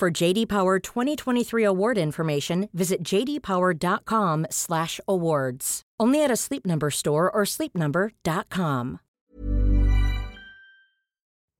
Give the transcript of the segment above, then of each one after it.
For JD Power 2023 award information, visit jdpower.com/awards. Only at a Sleep Number store or sleepnumber.com.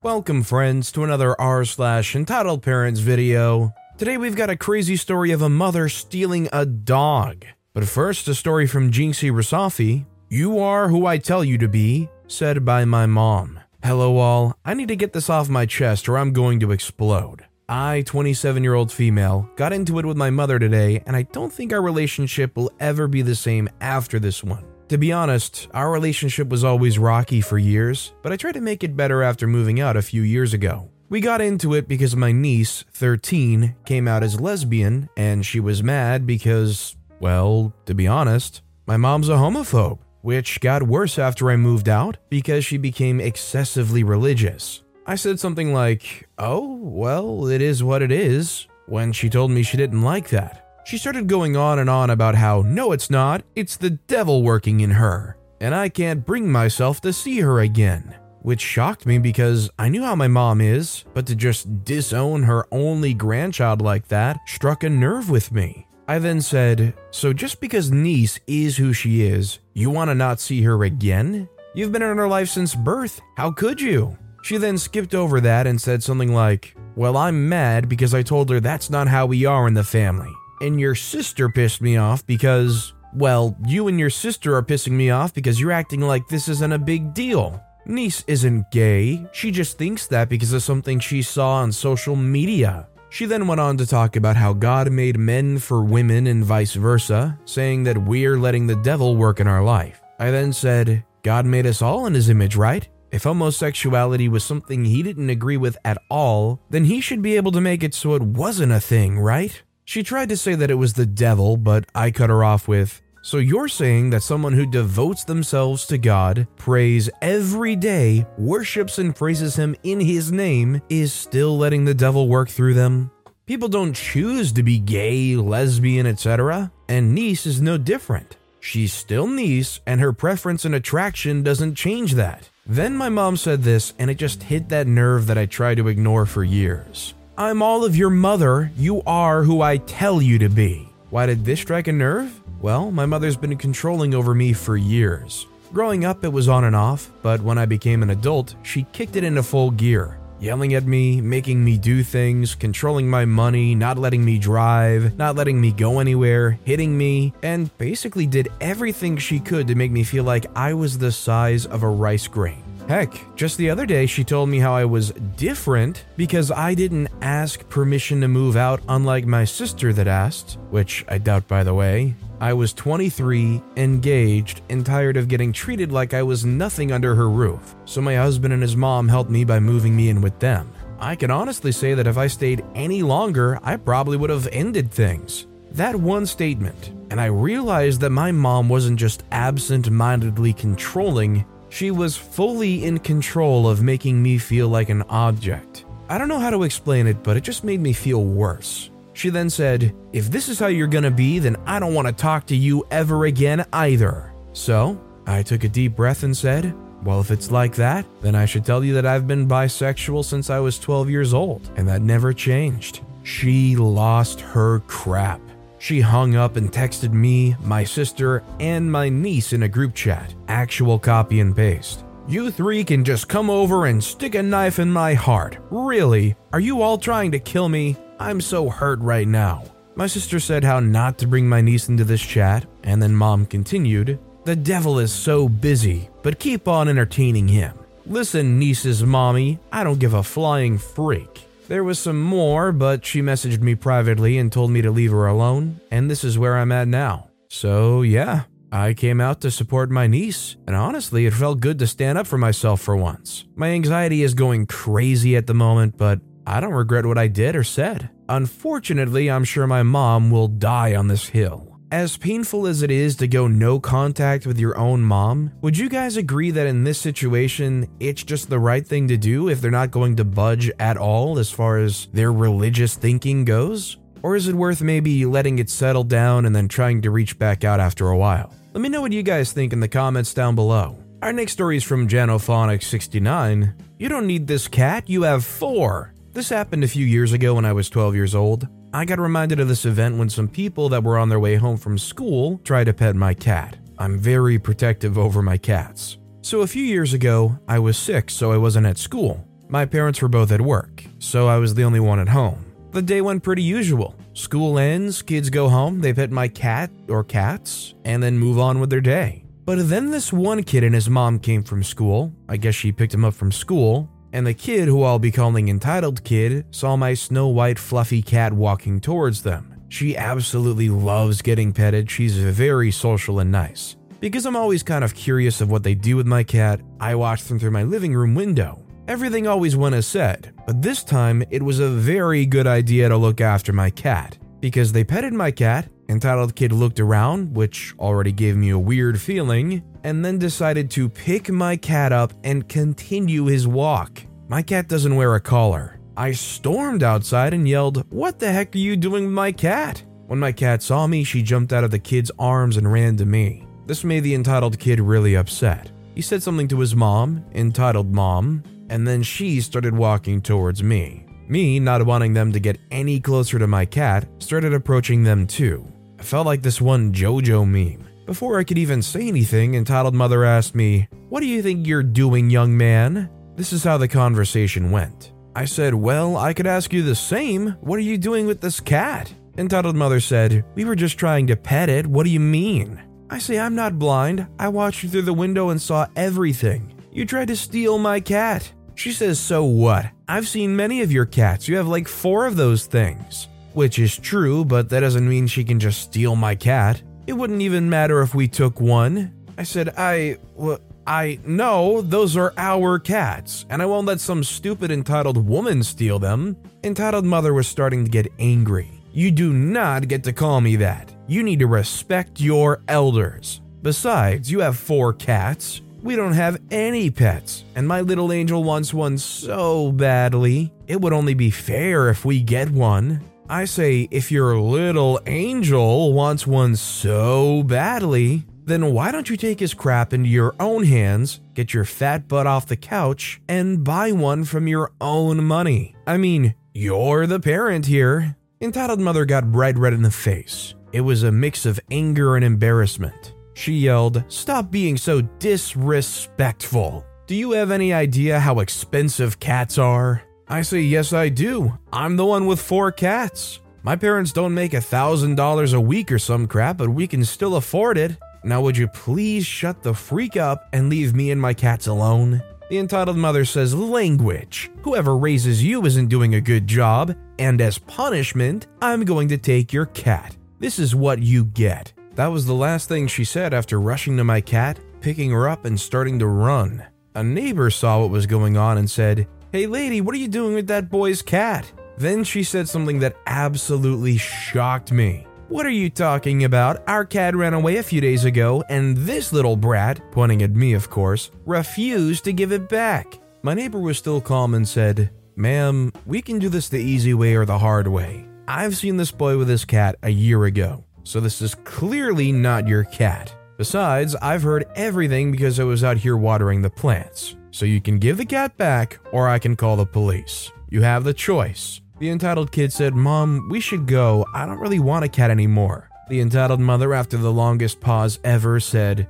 Welcome, friends, to another r slash entitled parents video. Today we've got a crazy story of a mother stealing a dog. But first, a story from Jinxie Rasafi. You are who I tell you to be, said by my mom. Hello, all. I need to get this off my chest or I'm going to explode. I, 27 year old female, got into it with my mother today, and I don't think our relationship will ever be the same after this one. To be honest, our relationship was always rocky for years, but I tried to make it better after moving out a few years ago. We got into it because my niece, 13, came out as lesbian, and she was mad because, well, to be honest, my mom's a homophobe, which got worse after I moved out because she became excessively religious. I said something like, Oh, well, it is what it is, when she told me she didn't like that. She started going on and on about how, no, it's not, it's the devil working in her, and I can't bring myself to see her again. Which shocked me because I knew how my mom is, but to just disown her only grandchild like that struck a nerve with me. I then said, So just because niece is who she is, you want to not see her again? You've been in her life since birth, how could you? She then skipped over that and said something like, Well, I'm mad because I told her that's not how we are in the family. And your sister pissed me off because, well, you and your sister are pissing me off because you're acting like this isn't a big deal. Niece isn't gay, she just thinks that because of something she saw on social media. She then went on to talk about how God made men for women and vice versa, saying that we're letting the devil work in our life. I then said, God made us all in his image, right? If homosexuality was something he didn't agree with at all, then he should be able to make it so it wasn't a thing, right? She tried to say that it was the devil, but I cut her off with, So you're saying that someone who devotes themselves to God, prays every day, worships and praises him in his name, is still letting the devil work through them? People don't choose to be gay, lesbian, etc., and niece is no different. She's still niece, and her preference and attraction doesn't change that. Then my mom said this, and it just hit that nerve that I tried to ignore for years. I'm all of your mother. You are who I tell you to be. Why did this strike a nerve? Well, my mother's been controlling over me for years. Growing up, it was on and off, but when I became an adult, she kicked it into full gear. Yelling at me, making me do things, controlling my money, not letting me drive, not letting me go anywhere, hitting me, and basically did everything she could to make me feel like I was the size of a rice grain. Heck, just the other day she told me how I was different because I didn't ask permission to move out, unlike my sister that asked, which I doubt by the way. I was 23, engaged, and tired of getting treated like I was nothing under her roof, so my husband and his mom helped me by moving me in with them. I can honestly say that if I stayed any longer, I probably would have ended things. That one statement, and I realized that my mom wasn't just absent mindedly controlling, she was fully in control of making me feel like an object. I don't know how to explain it, but it just made me feel worse. She then said, If this is how you're gonna be, then I don't wanna talk to you ever again either. So, I took a deep breath and said, Well, if it's like that, then I should tell you that I've been bisexual since I was 12 years old, and that never changed. She lost her crap. She hung up and texted me, my sister, and my niece in a group chat. Actual copy and paste. You three can just come over and stick a knife in my heart. Really? Are you all trying to kill me? I'm so hurt right now. My sister said how not to bring my niece into this chat, and then mom continued, The devil is so busy, but keep on entertaining him. Listen, niece's mommy, I don't give a flying freak. There was some more, but she messaged me privately and told me to leave her alone, and this is where I'm at now. So, yeah, I came out to support my niece, and honestly, it felt good to stand up for myself for once. My anxiety is going crazy at the moment, but I don't regret what I did or said. Unfortunately, I'm sure my mom will die on this hill. As painful as it is to go no contact with your own mom, would you guys agree that in this situation, it's just the right thing to do if they're not going to budge at all as far as their religious thinking goes? Or is it worth maybe letting it settle down and then trying to reach back out after a while? Let me know what you guys think in the comments down below. Our next story is from Janophonic69. You don't need this cat, you have four. This happened a few years ago when I was 12 years old. I got reminded of this event when some people that were on their way home from school tried to pet my cat. I'm very protective over my cats. So a few years ago, I was sick, so I wasn't at school. My parents were both at work, so I was the only one at home. The day went pretty usual. School ends, kids go home, they pet my cat or cats, and then move on with their day. But then this one kid and his mom came from school. I guess she picked him up from school and the kid, who I'll be calling Entitled Kid, saw my snow white fluffy cat walking towards them. She absolutely loves getting petted, she's very social and nice. Because I'm always kind of curious of what they do with my cat, I watched them through my living room window. Everything always went as said, but this time it was a very good idea to look after my cat. Because they petted my cat, Entitled Kid looked around, which already gave me a weird feeling, and then decided to pick my cat up and continue his walk. My cat doesn't wear a collar. I stormed outside and yelled, What the heck are you doing with my cat? When my cat saw me, she jumped out of the kid's arms and ran to me. This made the entitled kid really upset. He said something to his mom, entitled mom, and then she started walking towards me. Me, not wanting them to get any closer to my cat, started approaching them too. I felt like this one JoJo meme. Before I could even say anything, Entitled Mother asked me, What do you think you're doing, young man? This is how the conversation went. I said, Well, I could ask you the same. What are you doing with this cat? Entitled Mother said, We were just trying to pet it. What do you mean? I say, I'm not blind. I watched you through the window and saw everything. You tried to steal my cat. She says, So what? I've seen many of your cats. You have like four of those things. Which is true, but that doesn't mean she can just steal my cat. It wouldn't even matter if we took one. I said, I. Well, I know those are our cats, and I won't let some stupid entitled woman steal them. Entitled mother was starting to get angry. You do not get to call me that. You need to respect your elders. Besides, you have four cats. We don't have any pets, and my little angel wants one so badly. It would only be fair if we get one. I say, if your little angel wants one so badly, then why don't you take his crap into your own hands, get your fat butt off the couch, and buy one from your own money? I mean, you're the parent here. Entitled Mother got bright red in the face. It was a mix of anger and embarrassment. She yelled, Stop being so disrespectful. Do you have any idea how expensive cats are? I say, Yes, I do. I'm the one with four cats. My parents don't make a thousand dollars a week or some crap, but we can still afford it. Now, would you please shut the freak up and leave me and my cats alone? The entitled mother says, Language. Whoever raises you isn't doing a good job, and as punishment, I'm going to take your cat. This is what you get. That was the last thing she said after rushing to my cat, picking her up, and starting to run. A neighbor saw what was going on and said, Hey lady, what are you doing with that boy's cat? Then she said something that absolutely shocked me. What are you talking about? Our cat ran away a few days ago, and this little brat, pointing at me of course, refused to give it back. My neighbor was still calm and said, Ma'am, we can do this the easy way or the hard way. I've seen this boy with his cat a year ago, so this is clearly not your cat. Besides, I've heard everything because I was out here watering the plants. So you can give the cat back, or I can call the police. You have the choice. The entitled kid said, Mom, we should go. I don't really want a cat anymore. The entitled mother, after the longest pause ever, said,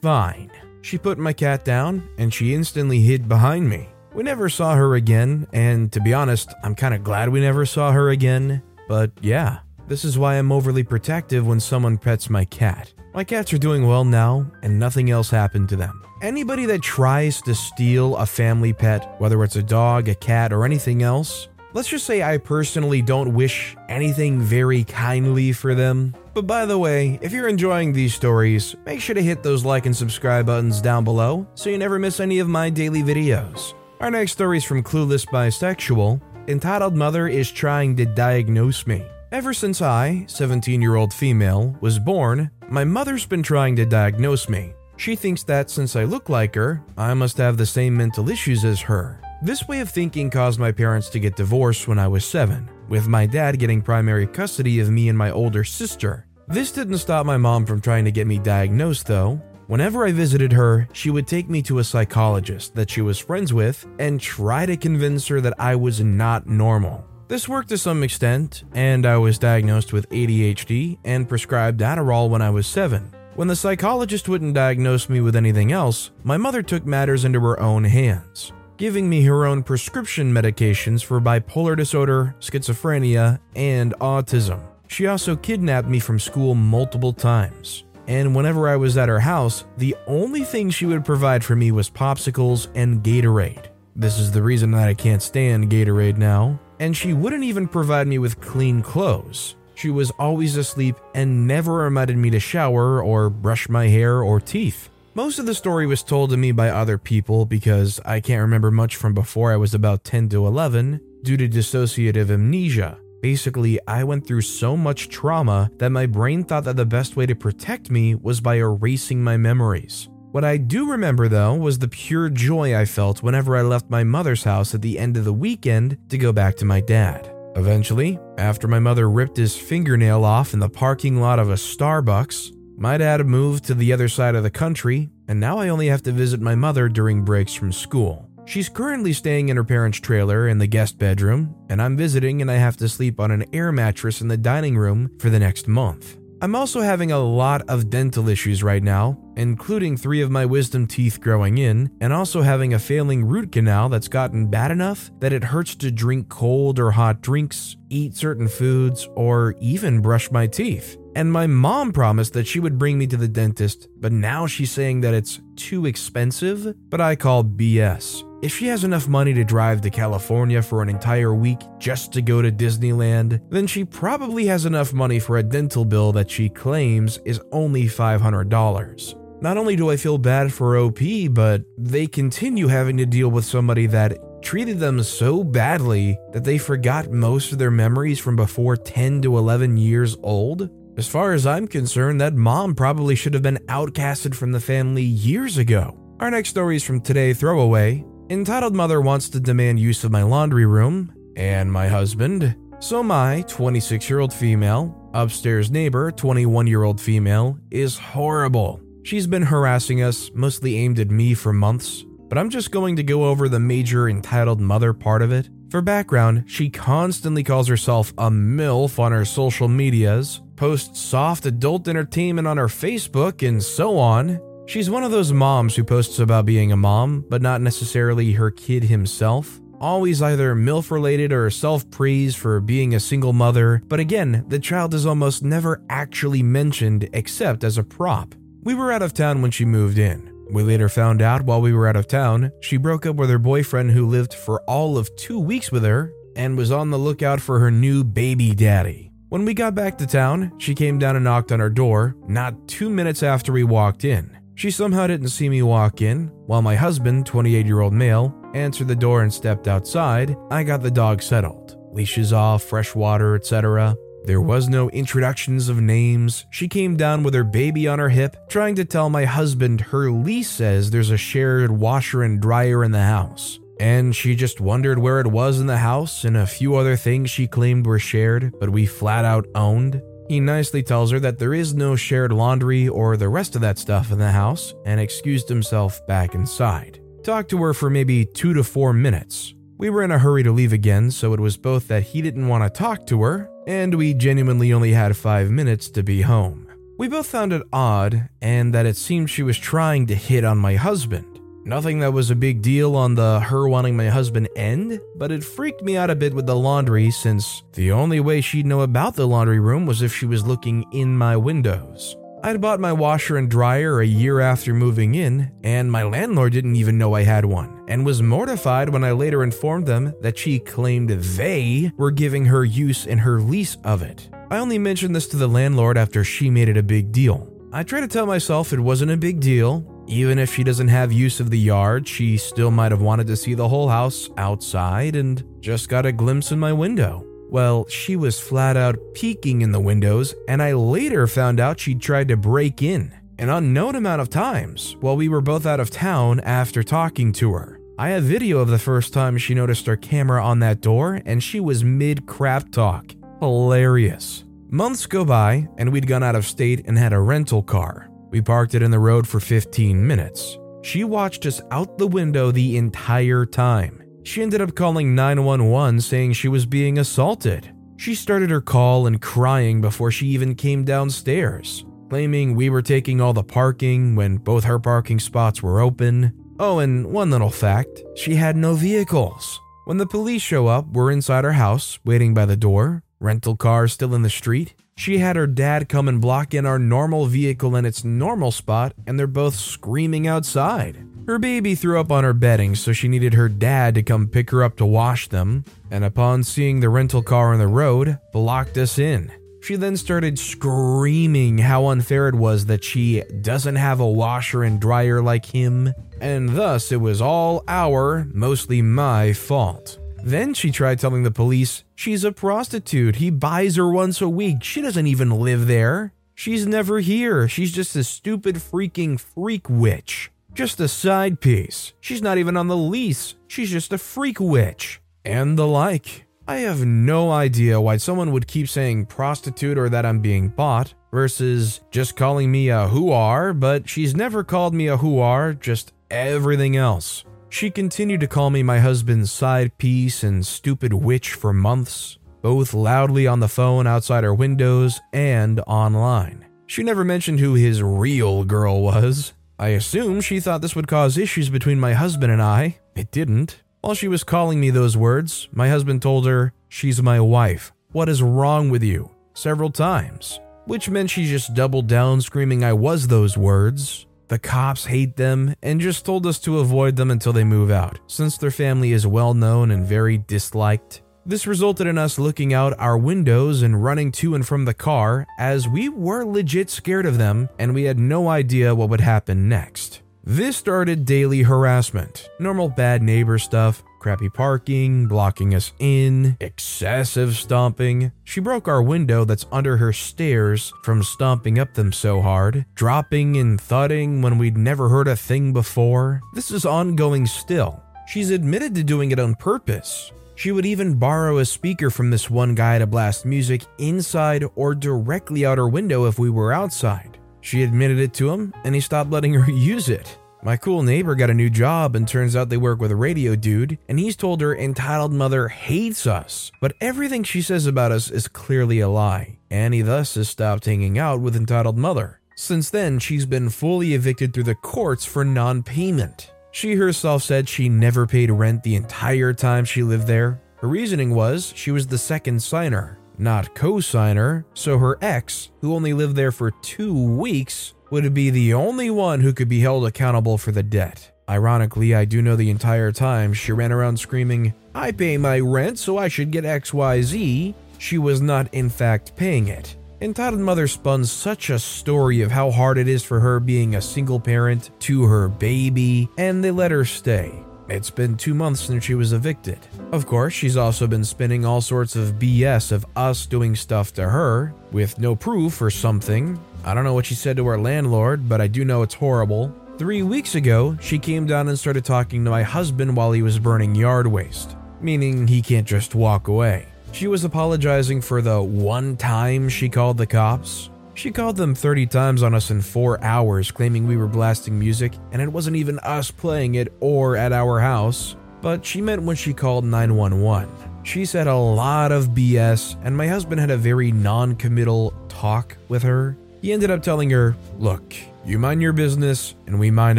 Fine. She put my cat down, and she instantly hid behind me. We never saw her again, and to be honest, I'm kind of glad we never saw her again. But yeah, this is why I'm overly protective when someone pets my cat. My cats are doing well now, and nothing else happened to them. Anybody that tries to steal a family pet, whether it's a dog, a cat, or anything else, let's just say I personally don't wish anything very kindly for them. But by the way, if you're enjoying these stories, make sure to hit those like and subscribe buttons down below so you never miss any of my daily videos. Our next story is from Clueless Bisexual. entitled Mother is trying to diagnose me. Ever since I, 17 year old female, was born, my mother's been trying to diagnose me. She thinks that since I look like her, I must have the same mental issues as her. This way of thinking caused my parents to get divorced when I was seven, with my dad getting primary custody of me and my older sister. This didn't stop my mom from trying to get me diagnosed, though. Whenever I visited her, she would take me to a psychologist that she was friends with and try to convince her that I was not normal. This worked to some extent, and I was diagnosed with ADHD and prescribed Adderall when I was 7. When the psychologist wouldn't diagnose me with anything else, my mother took matters into her own hands, giving me her own prescription medications for bipolar disorder, schizophrenia, and autism. She also kidnapped me from school multiple times. And whenever I was at her house, the only thing she would provide for me was popsicles and Gatorade. This is the reason that I can't stand Gatorade now. And she wouldn't even provide me with clean clothes. She was always asleep and never reminded me to shower or brush my hair or teeth. Most of the story was told to me by other people because I can't remember much from before I was about 10 to 11 due to dissociative amnesia. Basically, I went through so much trauma that my brain thought that the best way to protect me was by erasing my memories. What I do remember though was the pure joy I felt whenever I left my mother's house at the end of the weekend to go back to my dad. Eventually, after my mother ripped his fingernail off in the parking lot of a Starbucks, my dad moved to the other side of the country, and now I only have to visit my mother during breaks from school. She's currently staying in her parents' trailer in the guest bedroom, and I'm visiting and I have to sleep on an air mattress in the dining room for the next month. I'm also having a lot of dental issues right now, including three of my wisdom teeth growing in, and also having a failing root canal that's gotten bad enough that it hurts to drink cold or hot drinks, eat certain foods, or even brush my teeth. And my mom promised that she would bring me to the dentist, but now she's saying that it's too expensive, but I call BS. If she has enough money to drive to California for an entire week just to go to Disneyland, then she probably has enough money for a dental bill that she claims is only $500. Not only do I feel bad for OP, but they continue having to deal with somebody that treated them so badly that they forgot most of their memories from before 10 to 11 years old. As far as I'm concerned, that mom probably should have been outcasted from the family years ago. Our next story is from Today Throwaway, Entitled Mother wants to demand use of my laundry room and my husband. So, my 26 year old female, upstairs neighbor, 21 year old female, is horrible. She's been harassing us, mostly aimed at me for months, but I'm just going to go over the major entitled mother part of it. For background, she constantly calls herself a MILF on her social medias, posts soft adult entertainment on her Facebook, and so on. She's one of those moms who posts about being a mom, but not necessarily her kid himself. Always either MILF related or self praise for being a single mother, but again, the child is almost never actually mentioned except as a prop. We were out of town when she moved in. We later found out while we were out of town, she broke up with her boyfriend who lived for all of two weeks with her and was on the lookout for her new baby daddy. When we got back to town, she came down and knocked on our door, not two minutes after we walked in. She somehow didn't see me walk in, while my husband, 28 year old male, answered the door and stepped outside. I got the dog settled, leashes off, fresh water, etc. There was no introductions of names. She came down with her baby on her hip, trying to tell my husband her lease says there's a shared washer and dryer in the house. And she just wondered where it was in the house and a few other things she claimed were shared, but we flat out owned. He nicely tells her that there is no shared laundry or the rest of that stuff in the house and excused himself back inside. Talked to her for maybe two to four minutes. We were in a hurry to leave again, so it was both that he didn't want to talk to her and we genuinely only had five minutes to be home. We both found it odd and that it seemed she was trying to hit on my husband. Nothing that was a big deal on the her wanting my husband end, but it freaked me out a bit with the laundry since the only way she'd know about the laundry room was if she was looking in my windows. I'd bought my washer and dryer a year after moving in, and my landlord didn't even know I had one, and was mortified when I later informed them that she claimed they were giving her use in her lease of it. I only mentioned this to the landlord after she made it a big deal. I try to tell myself it wasn't a big deal, even if she doesn't have use of the yard, she still might have wanted to see the whole house outside, and just got a glimpse in my window. Well, she was flat out peeking in the windows, and I later found out she'd tried to break in an unknown amount of times while we were both out of town after talking to her. I have video of the first time she noticed our camera on that door, and she was mid crap talk. Hilarious. Months go by, and we'd gone out of state and had a rental car. We parked it in the road for 15 minutes. She watched us out the window the entire time. She ended up calling 911 saying she was being assaulted. She started her call and crying before she even came downstairs, claiming we were taking all the parking when both her parking spots were open. Oh, and one little fact she had no vehicles. When the police show up, we're inside her house, waiting by the door, rental car still in the street. She had her dad come and block in our normal vehicle in its normal spot, and they're both screaming outside. Her baby threw up on her bedding, so she needed her dad to come pick her up to wash them, and upon seeing the rental car on the road, blocked us in. She then started screaming how unfair it was that she doesn't have a washer and dryer like him, and thus it was all our, mostly my, fault. Then she tried telling the police she's a prostitute. He buys her once a week. She doesn't even live there. She's never here. She's just a stupid freaking freak witch. Just a side piece. She's not even on the lease. She's just a freak witch. And the like. I have no idea why someone would keep saying prostitute or that I'm being bought versus just calling me a whoar, but she's never called me a whoar, just everything else. She continued to call me my husband's side piece and stupid witch for months, both loudly on the phone outside our windows and online. She never mentioned who his real girl was, I assume she thought this would cause issues between my husband and I. It didn't. While she was calling me those words, my husband told her, She's my wife. What is wrong with you? several times, which meant she just doubled down, screaming I was those words. The cops hate them and just told us to avoid them until they move out, since their family is well known and very disliked. This resulted in us looking out our windows and running to and from the car as we were legit scared of them and we had no idea what would happen next. This started daily harassment, normal bad neighbor stuff, crappy parking, blocking us in, excessive stomping. She broke our window that's under her stairs from stomping up them so hard, dropping and thudding when we'd never heard a thing before. This is ongoing still. She's admitted to doing it on purpose. She would even borrow a speaker from this one guy to blast music inside or directly out her window if we were outside. She admitted it to him, and he stopped letting her use it. My cool neighbor got a new job, and turns out they work with a radio dude, and he's told her entitled mother hates us, but everything she says about us is clearly a lie. Annie thus has stopped hanging out with entitled mother. Since then, she's been fully evicted through the courts for non payment. She herself said she never paid rent the entire time she lived there. Her reasoning was she was the second signer, not co signer, so her ex, who only lived there for two weeks, would be the only one who could be held accountable for the debt. Ironically, I do know the entire time she ran around screaming, I pay my rent, so I should get XYZ. She was not, in fact, paying it. Entitled Mother spun such a story of how hard it is for her being a single parent to her baby, and they let her stay. It's been two months since she was evicted. Of course, she's also been spinning all sorts of BS of us doing stuff to her, with no proof or something. I don't know what she said to our landlord, but I do know it's horrible. Three weeks ago, she came down and started talking to my husband while he was burning yard waste, meaning he can't just walk away. She was apologizing for the one time she called the cops. She called them 30 times on us in four hours, claiming we were blasting music, and it wasn't even us playing it or at our house. But she meant when she called 911. She said a lot of BS, and my husband had a very non committal talk with her. He ended up telling her, Look, you mind your business, and we mind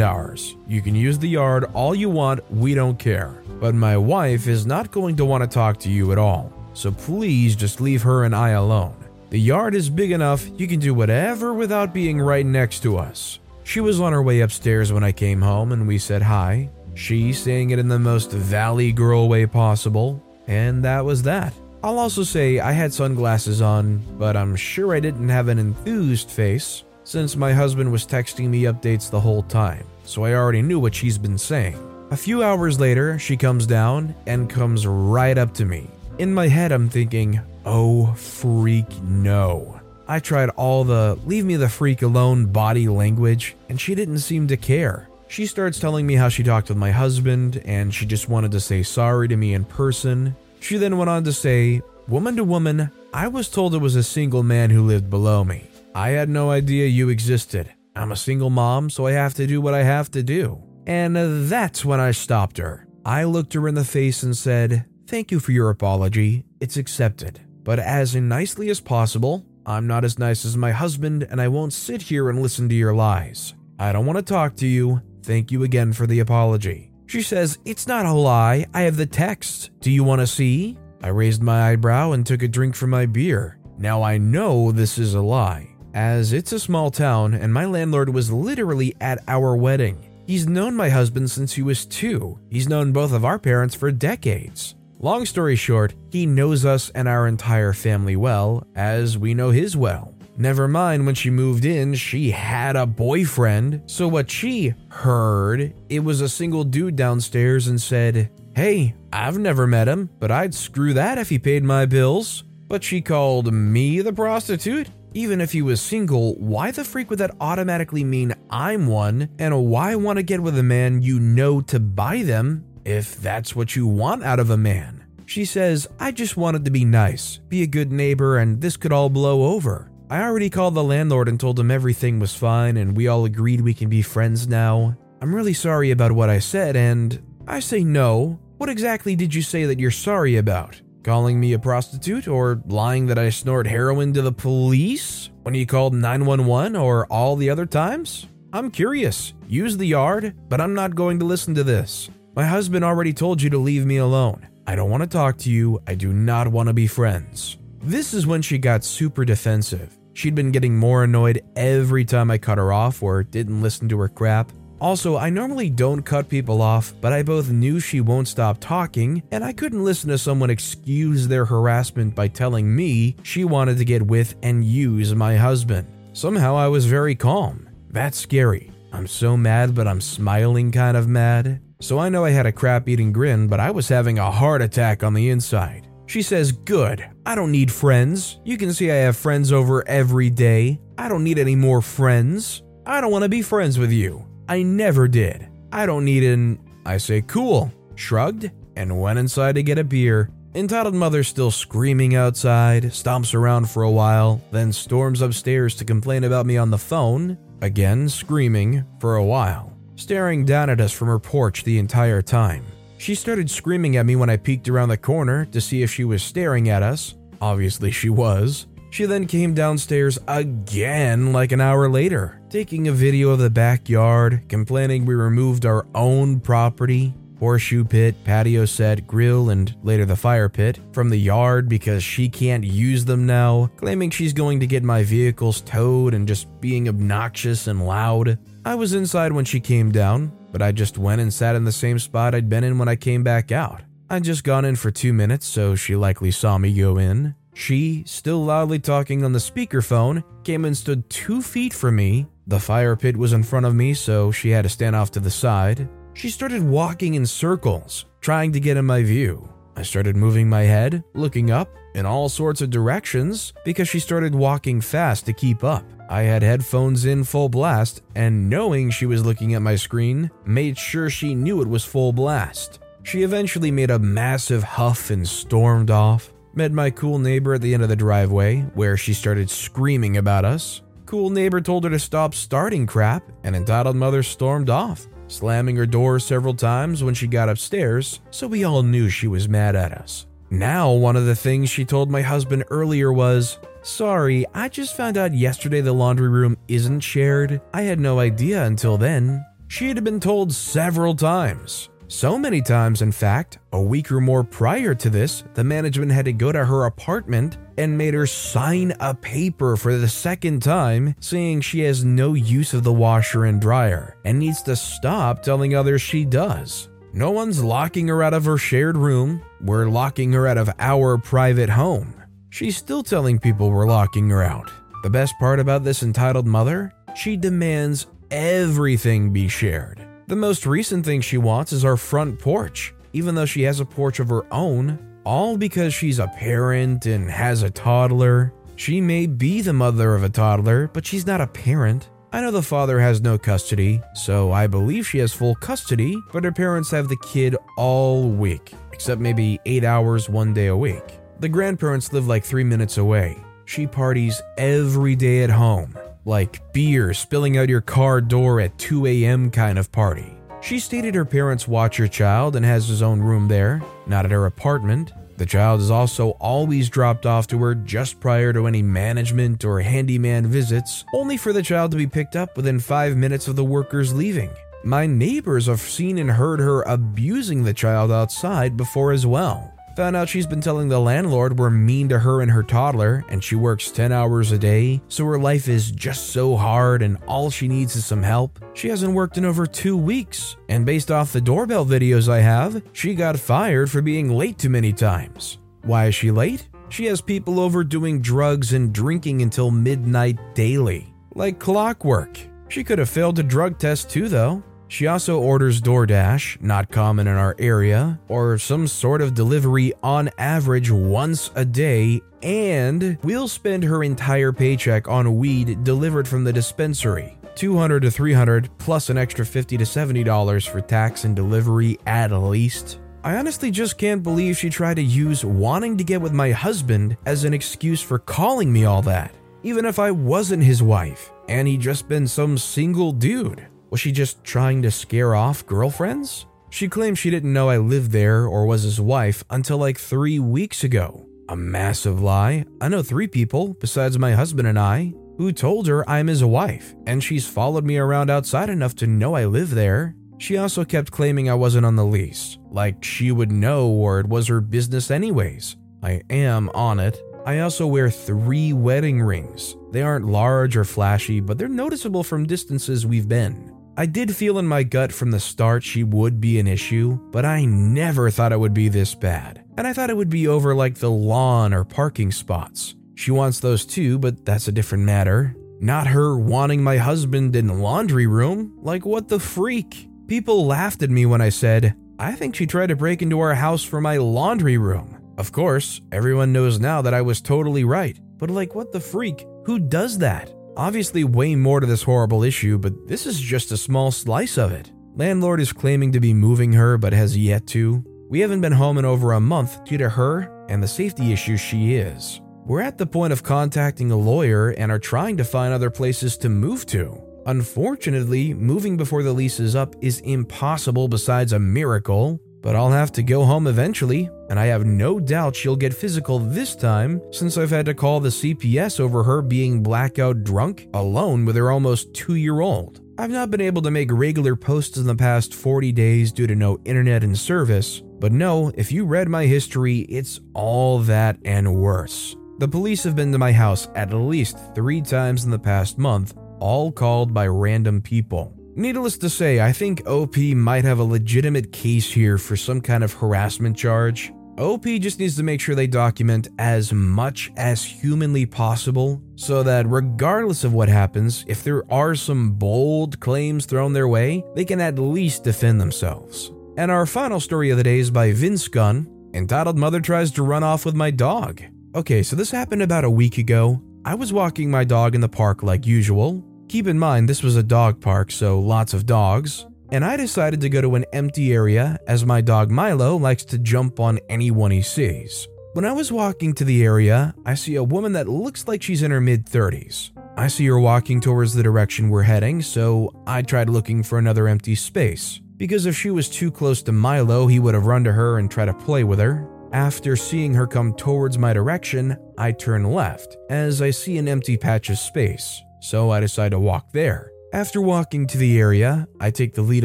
ours. You can use the yard all you want, we don't care. But my wife is not going to want to talk to you at all so please just leave her and I alone. The yard is big enough, you can do whatever without being right next to us. She was on her way upstairs when I came home and we said hi. She saying it in the most valley girl way possible, and that was that. I'll also say I had sunglasses on, but I'm sure I didn't have an enthused face since my husband was texting me updates the whole time, so I already knew what she's been saying. A few hours later, she comes down and comes right up to me. In my head, I'm thinking, oh, freak, no. I tried all the leave me the freak alone body language, and she didn't seem to care. She starts telling me how she talked with my husband and she just wanted to say sorry to me in person. She then went on to say, Woman to woman, I was told it was a single man who lived below me. I had no idea you existed. I'm a single mom, so I have to do what I have to do. And that's when I stopped her. I looked her in the face and said, Thank you for your apology. It's accepted. But as nicely as possible, I'm not as nice as my husband, and I won't sit here and listen to your lies. I don't want to talk to you. Thank you again for the apology. She says, It's not a lie. I have the text. Do you want to see? I raised my eyebrow and took a drink from my beer. Now I know this is a lie, as it's a small town and my landlord was literally at our wedding. He's known my husband since he was two. He's known both of our parents for decades. Long story short, he knows us and our entire family well, as we know his well. Never mind when she moved in, she had a boyfriend. So what she heard, it was a single dude downstairs and said, Hey, I've never met him, but I'd screw that if he paid my bills. But she called me the prostitute? Even if he was single, why the freak would that automatically mean I'm one? And why want to get with a man you know to buy them if that's what you want out of a man. She says, I just wanted to be nice, be a good neighbor, and this could all blow over. I already called the landlord and told him everything was fine and we all agreed we can be friends now. I'm really sorry about what I said, and I say no. What exactly did you say that you're sorry about? Calling me a prostitute or lying that I snort heroin to the police when you called 911 or all the other times? I'm curious. Use the yard, but I'm not going to listen to this. My husband already told you to leave me alone. I don't want to talk to you. I do not want to be friends. This is when she got super defensive. She'd been getting more annoyed every time I cut her off or didn't listen to her crap. Also, I normally don't cut people off, but I both knew she won't stop talking, and I couldn't listen to someone excuse their harassment by telling me she wanted to get with and use my husband. Somehow I was very calm. That's scary. I'm so mad, but I'm smiling kind of mad. So I know I had a crap eating grin, but I was having a heart attack on the inside. She says, Good, I don't need friends. You can see I have friends over every day. I don't need any more friends. I don't want to be friends with you. I never did. I don't need an. I say, Cool, shrugged, and went inside to get a beer. Entitled mother still screaming outside, stomps around for a while, then storms upstairs to complain about me on the phone, again screaming for a while staring down at us from her porch the entire time. She started screaming at me when I peeked around the corner to see if she was staring at us. Obviously, she was. She then came downstairs again like an hour later, taking a video of the backyard, complaining we removed our own property, horseshoe pit, patio set, grill, and later the fire pit from the yard because she can't use them now, claiming she's going to get my vehicles towed and just being obnoxious and loud. I was inside when she came down, but I just went and sat in the same spot I'd been in when I came back out. I'd just gone in for two minutes, so she likely saw me go in. She, still loudly talking on the speakerphone, came and stood two feet from me. The fire pit was in front of me, so she had to stand off to the side. She started walking in circles, trying to get in my view. I started moving my head, looking up in all sorts of directions, because she started walking fast to keep up. I had headphones in full blast, and knowing she was looking at my screen, made sure she knew it was full blast. She eventually made a massive huff and stormed off. Met my cool neighbor at the end of the driveway, where she started screaming about us. Cool neighbor told her to stop starting crap, and entitled mother stormed off, slamming her door several times when she got upstairs, so we all knew she was mad at us. Now, one of the things she told my husband earlier was, Sorry, I just found out yesterday the laundry room isn't shared. I had no idea until then. She had been told several times. So many times, in fact, a week or more prior to this, the management had to go to her apartment and made her sign a paper for the second time saying she has no use of the washer and dryer and needs to stop telling others she does. No one's locking her out of her shared room, we're locking her out of our private home. She's still telling people we're locking her out. The best part about this entitled mother? She demands everything be shared. The most recent thing she wants is our front porch, even though she has a porch of her own, all because she's a parent and has a toddler. She may be the mother of a toddler, but she's not a parent. I know the father has no custody, so I believe she has full custody, but her parents have the kid all week, except maybe 8 hours one day a week. The grandparents live like 3 minutes away. She parties every day at home, like beer spilling out your car door at 2 a.m. kind of party. She stated her parents watch her child and has his own room there, not at her apartment. The child is also always dropped off to her just prior to any management or handyman visits, only for the child to be picked up within five minutes of the workers leaving. My neighbors have seen and heard her abusing the child outside before as well. Found out she's been telling the landlord we're mean to her and her toddler, and she works 10 hours a day, so her life is just so hard and all she needs is some help. She hasn't worked in over two weeks, and based off the doorbell videos I have, she got fired for being late too many times. Why is she late? She has people over doing drugs and drinking until midnight daily. Like clockwork. She could have failed a drug test too, though. She also orders DoorDash, not common in our area, or some sort of delivery on average once a day, and we'll spend her entire paycheck on weed delivered from the dispensary. 200 to 300 plus an extra 50 to 70 dollars for tax and delivery at least. I honestly just can't believe she tried to use wanting to get with my husband as an excuse for calling me all that, even if I wasn't his wife and he'd just been some single dude. Was she just trying to scare off girlfriends? She claims she didn't know I lived there or was his wife until like three weeks ago. A massive lie. I know three people, besides my husband and I, who told her I'm his wife, and she's followed me around outside enough to know I live there. She also kept claiming I wasn't on the lease, like she would know or it was her business anyways. I am on it. I also wear three wedding rings. They aren't large or flashy, but they're noticeable from distances we've been. I did feel in my gut from the start she would be an issue, but I never thought it would be this bad. And I thought it would be over like the lawn or parking spots. She wants those too, but that's a different matter. Not her wanting my husband in the laundry room. Like, what the freak? People laughed at me when I said, I think she tried to break into our house for my laundry room. Of course, everyone knows now that I was totally right. But, like, what the freak? Who does that? Obviously, way more to this horrible issue, but this is just a small slice of it. Landlord is claiming to be moving her, but has yet to. We haven't been home in over a month due to her and the safety issues she is. We're at the point of contacting a lawyer and are trying to find other places to move to. Unfortunately, moving before the lease is up is impossible besides a miracle, but I'll have to go home eventually, and I have no doubt she'll get physical this time since I've had to call the CPS over her being blackout drunk alone with her almost two year old. I've not been able to make regular posts in the past 40 days due to no internet and service, but no, if you read my history, it's all that and worse. The police have been to my house at least three times in the past month, all called by random people. Needless to say, I think OP might have a legitimate case here for some kind of harassment charge. OP just needs to make sure they document as much as humanly possible so that regardless of what happens, if there are some bold claims thrown their way, they can at least defend themselves. And our final story of the day is by Vince Gunn, entitled Mother Tries to Run Off with My Dog. Okay, so this happened about a week ago. I was walking my dog in the park like usual, Keep in mind, this was a dog park, so lots of dogs, and I decided to go to an empty area as my dog Milo likes to jump on anyone he sees. When I was walking to the area, I see a woman that looks like she's in her mid 30s. I see her walking towards the direction we're heading, so I tried looking for another empty space. Because if she was too close to Milo, he would have run to her and try to play with her. After seeing her come towards my direction, I turn left as I see an empty patch of space so I decide to walk there. After walking to the area, I take the lead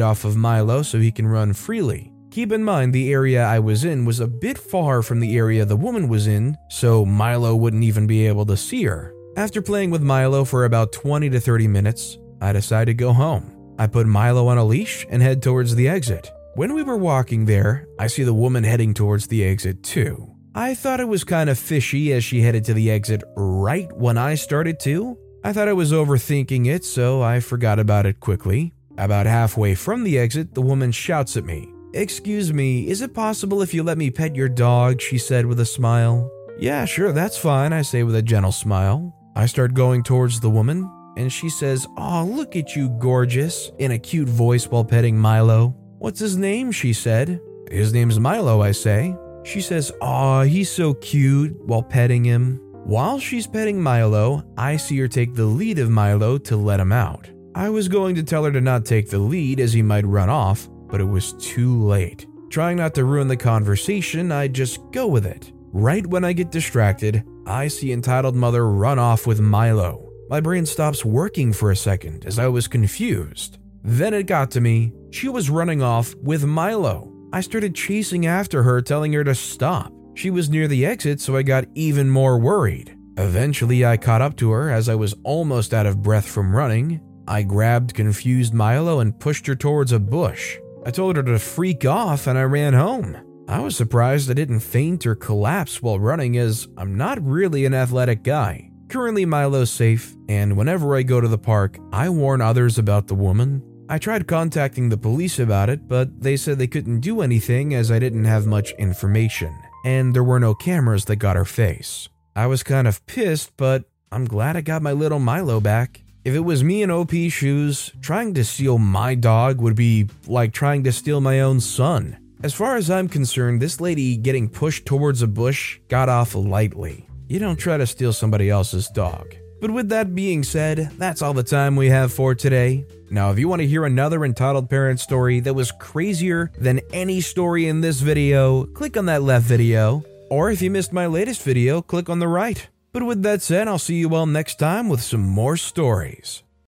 off of Milo so he can run freely. Keep in mind, the area I was in was a bit far from the area the woman was in, so Milo wouldn't even be able to see her. After playing with Milo for about 20 to 30 minutes, I decide to go home. I put Milo on a leash and head towards the exit. When we were walking there, I see the woman heading towards the exit too. I thought it was kind of fishy as she headed to the exit right when I started to, I thought I was overthinking it, so I forgot about it quickly. About halfway from the exit, the woman shouts at me. Excuse me, is it possible if you let me pet your dog? She said with a smile. Yeah, sure, that's fine, I say with a gentle smile. I start going towards the woman, and she says, Aw, look at you, gorgeous, in a cute voice while petting Milo. What's his name? She said. His name's Milo, I say. She says, Aw, he's so cute, while petting him. While she's petting Milo, I see her take the lead of Milo to let him out. I was going to tell her to not take the lead as he might run off, but it was too late. Trying not to ruin the conversation, I just go with it. Right when I get distracted, I see entitled mother run off with Milo. My brain stops working for a second as I was confused. Then it got to me. She was running off with Milo. I started chasing after her, telling her to stop. She was near the exit, so I got even more worried. Eventually, I caught up to her as I was almost out of breath from running. I grabbed confused Milo and pushed her towards a bush. I told her to freak off and I ran home. I was surprised I didn't faint or collapse while running, as I'm not really an athletic guy. Currently, Milo's safe, and whenever I go to the park, I warn others about the woman. I tried contacting the police about it, but they said they couldn't do anything as I didn't have much information, and there were no cameras that got her face. I was kind of pissed, but I'm glad I got my little Milo back. If it was me in OP shoes, trying to steal my dog would be like trying to steal my own son. As far as I'm concerned, this lady getting pushed towards a bush got off lightly. You don't try to steal somebody else's dog. But with that being said, that's all the time we have for today. Now, if you want to hear another entitled parent story that was crazier than any story in this video, click on that left video. Or if you missed my latest video, click on the right. But with that said, I'll see you all next time with some more stories.